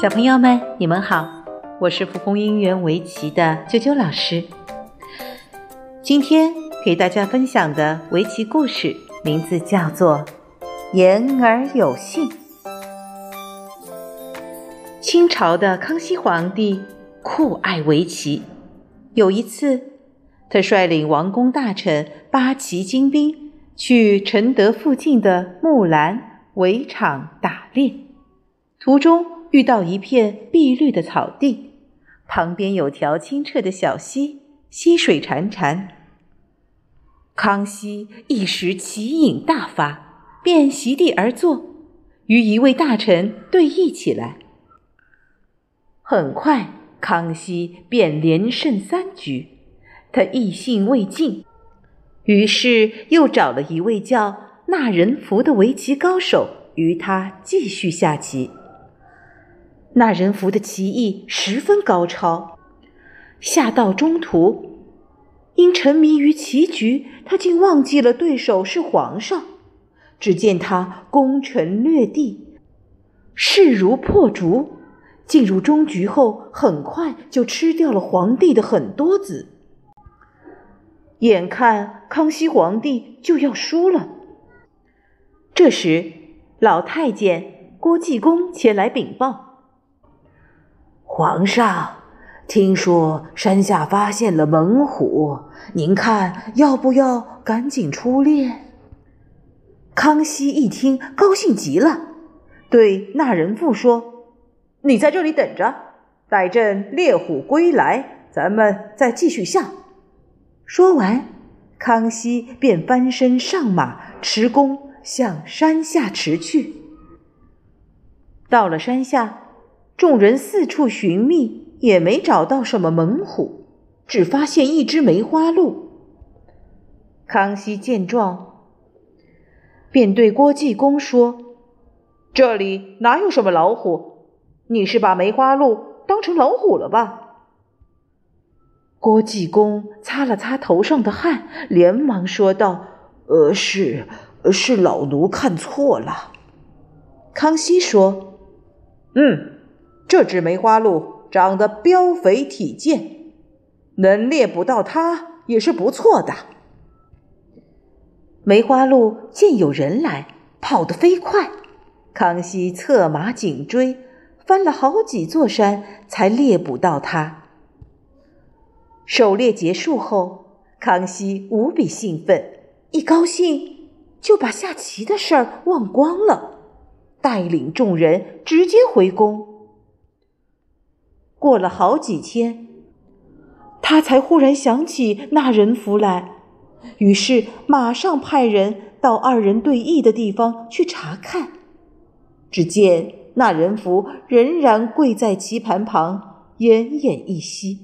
小朋友们，你们好，我是蒲公英园围棋的啾啾老师。今天给大家分享的围棋故事名字叫做《言而有信》。清朝的康熙皇帝酷爱围棋，有一次，他率领王公大臣八旗精兵去承德附近的木兰围场打猎，途中。遇到一片碧绿的草地，旁边有条清澈的小溪，溪水潺潺。康熙一时棋瘾大发，便席地而坐，与一位大臣对弈起来。很快，康熙便连胜三局，他意兴未尽，于是又找了一位叫纳仁福的围棋高手，与他继续下棋。那人符的棋艺十分高超，下到中途，因沉迷于棋局，他竟忘记了对手是皇上。只见他攻城略地，势如破竹。进入中局后，很快就吃掉了皇帝的很多子。眼看康熙皇帝就要输了，这时老太监郭继公前来禀报。皇上，听说山下发现了猛虎，您看要不要赶紧出猎？康熙一听，高兴极了，对那人妇说：“你在这里等着，待朕猎虎归来，咱们再继续下。”说完，康熙便翻身上马，持弓向山下驰去。到了山下。众人四处寻觅，也没找到什么猛虎，只发现一只梅花鹿。康熙见状，便对郭继公说：“这里哪有什么老虎？你是把梅花鹿当成老虎了吧？”郭继公擦了擦头上的汗，连忙说道：“呃，是，是老奴看错了。”康熙说：“嗯。”这只梅花鹿长得膘肥体健，能猎捕到它也是不错的。梅花鹿见有人来，跑得飞快。康熙策马紧追，翻了好几座山才猎捕到它。狩猎结束后，康熙无比兴奋，一高兴就把下棋的事儿忘光了，带领众人直接回宫。过了好几天，他才忽然想起那人福来，于是马上派人到二人对弈的地方去查看。只见那人福仍然跪在棋盘旁，奄奄一息。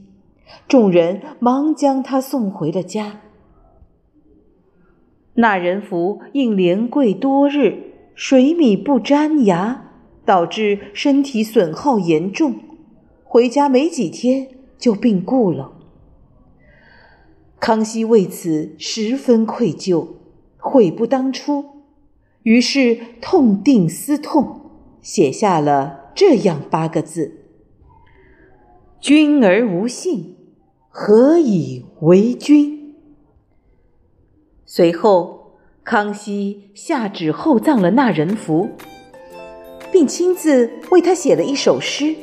众人忙将他送回了家。那人福因连跪多日，水米不沾牙，导致身体损耗严重。回家没几天就病故了。康熙为此十分愧疚，悔不当初，于是痛定思痛，写下了这样八个字：“君而无信，何以为君？”随后，康熙下旨厚葬了那人符，并亲自为他写了一首诗。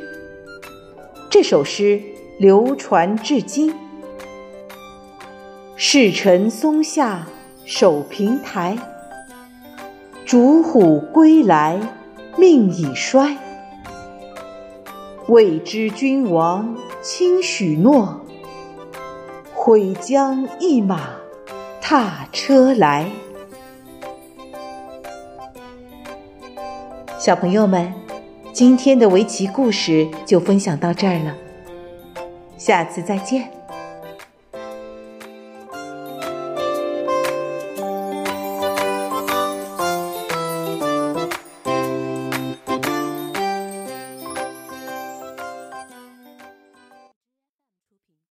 这首诗流传至今。侍臣松下守平台，逐虎归来命已衰。未知君王轻许诺，悔将一马踏车来。小朋友们。今天的围棋故事就分享到这儿了，下次再见。